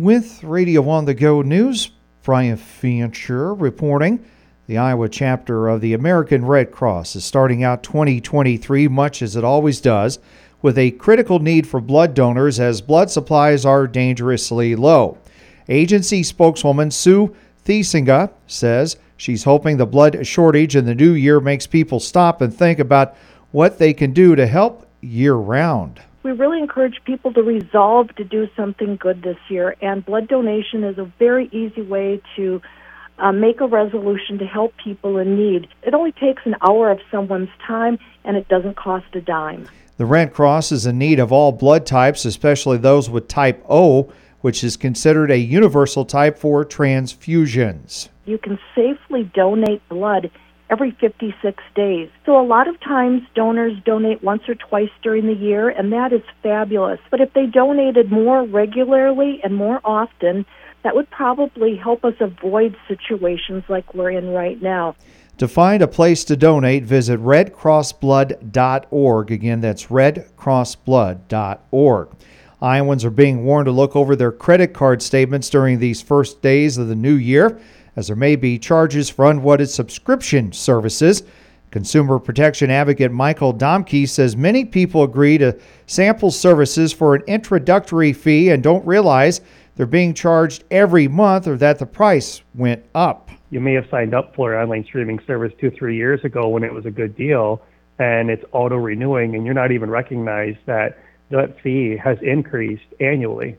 With Radio on the Go News, Brian Fancher reporting. The Iowa chapter of the American Red Cross is starting out 2023, much as it always does, with a critical need for blood donors as blood supplies are dangerously low. Agency spokeswoman Sue Thesenga says she's hoping the blood shortage in the new year makes people stop and think about what they can do to help year round. We really encourage people to resolve to do something good this year, and blood donation is a very easy way to uh, make a resolution to help people in need. It only takes an hour of someone's time, and it doesn't cost a dime. The Red Cross is in need of all blood types, especially those with type O, which is considered a universal type for transfusions. You can safely donate blood every 56 days. So a lot of times donors donate once or twice during the year, and that is fabulous. But if they donated more regularly and more often, that would probably help us avoid situations like we're in right now. To find a place to donate, visit redcrossblood.org. Again, that's redcrossblood.org. Iowans are being warned to look over their credit card statements during these first days of the new year, as there may be charges for unwanted subscription services. Consumer protection advocate Michael Domke says many people agree to sample services for an introductory fee and don't realize they're being charged every month or that the price went up. You may have signed up for an online streaming service two, three years ago when it was a good deal, and it's auto renewing, and you're not even recognized that that fee has increased annually.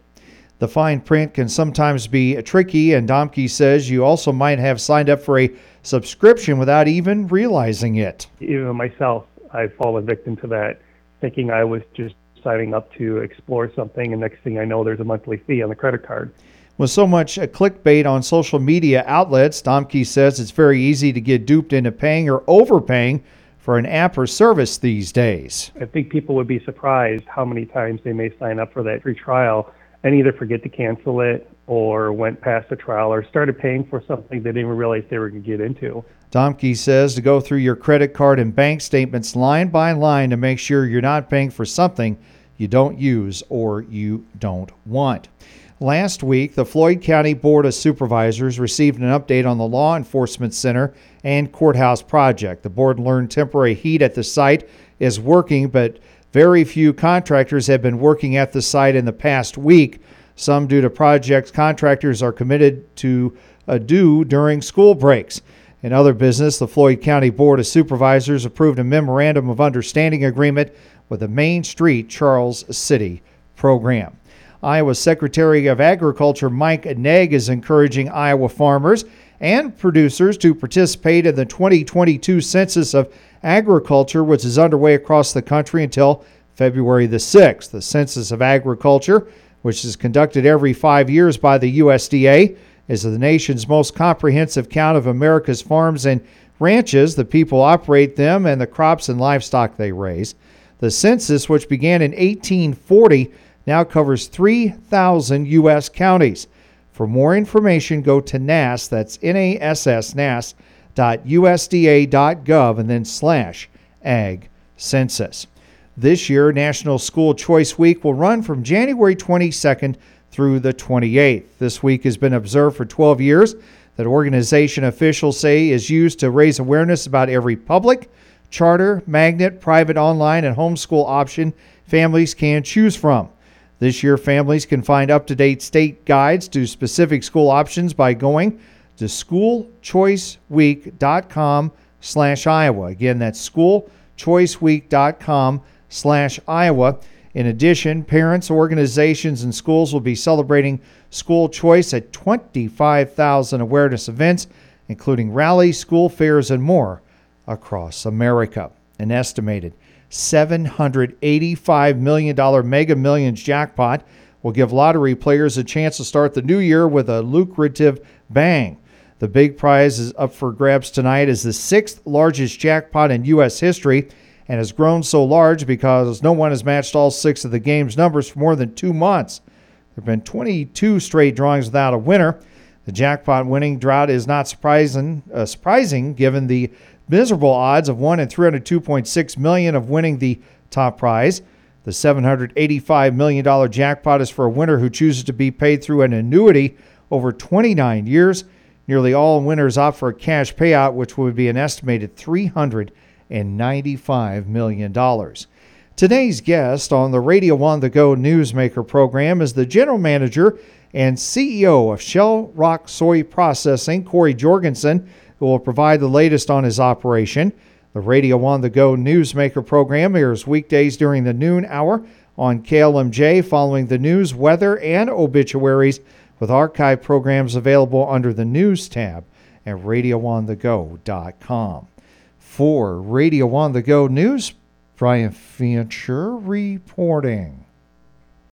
The fine print can sometimes be tricky, and Domke says you also might have signed up for a subscription without even realizing it. Even myself, I've fallen victim to that, thinking I was just signing up to explore something, and next thing I know, there's a monthly fee on the credit card. With so much uh, clickbait on social media outlets, Domke says it's very easy to get duped into paying or overpaying for an app or service these days. I think people would be surprised how many times they may sign up for that free trial and either forget to cancel it or went past the trial or started paying for something they didn't even realize they were going to get into. Domke says to go through your credit card and bank statements line by line to make sure you're not paying for something you don't use or you don't want. Last week, the Floyd County Board of Supervisors received an update on the Law Enforcement Center and Courthouse project. The board learned temporary heat at the site is working, but very few contractors have been working at the site in the past week, some due to projects contractors are committed to uh, do during school breaks. In other business, the Floyd County Board of Supervisors approved a memorandum of understanding agreement with the Main Street Charles City program. Iowa Secretary of Agriculture Mike Naig is encouraging Iowa farmers and producers to participate in the 2022 Census of Agriculture, which is underway across the country until February the 6th. The Census of Agriculture, which is conducted every five years by the USDA, is the nation's most comprehensive count of America's farms and ranches, the people operate them, and the crops and livestock they raise. The census, which began in 1840, now covers 3,000 U.S. counties. For more information, go to NASS, that's N-A-S-S, nass.usda.gov, and then slash ag census. This year, National School Choice Week will run from January 22nd through the 28th. This week has been observed for 12 years that organization officials say is used to raise awareness about every public, charter, magnet, private, online, and homeschool option families can choose from. This year, families can find up to date state guides to specific school options by going to schoolchoiceweek.com slash Iowa. Again, that's schoolchoiceweek.com slash Iowa. In addition, parents, organizations, and schools will be celebrating school choice at 25,000 awareness events, including rallies, school fairs, and more across America. An estimated $785 million Mega Millions jackpot will give lottery players a chance to start the new year with a lucrative bang. The big prize is up for grabs tonight as the sixth largest jackpot in U.S. history and has grown so large because no one has matched all six of the game's numbers for more than two months. There have been 22 straight drawings without a winner. The jackpot winning drought is not surprising, uh, surprising given the miserable odds of 1 in 302.6 million of winning the top prize. The $785 million jackpot is for a winner who chooses to be paid through an annuity over 29 years. Nearly all winners opt for a cash payout, which would be an estimated $395 million. Today's guest on the Radio on the Go Newsmaker program is the general manager and CEO of Shell Rock Soy Processing, Corey Jorgensen, who will provide the latest on his operation. The Radio on the Go Newsmaker program airs weekdays during the noon hour on KLMJ following the news, weather, and obituaries with archive programs available under the News tab at radioonthego.com. For Radio on the Go News, Brian Fincher reporting.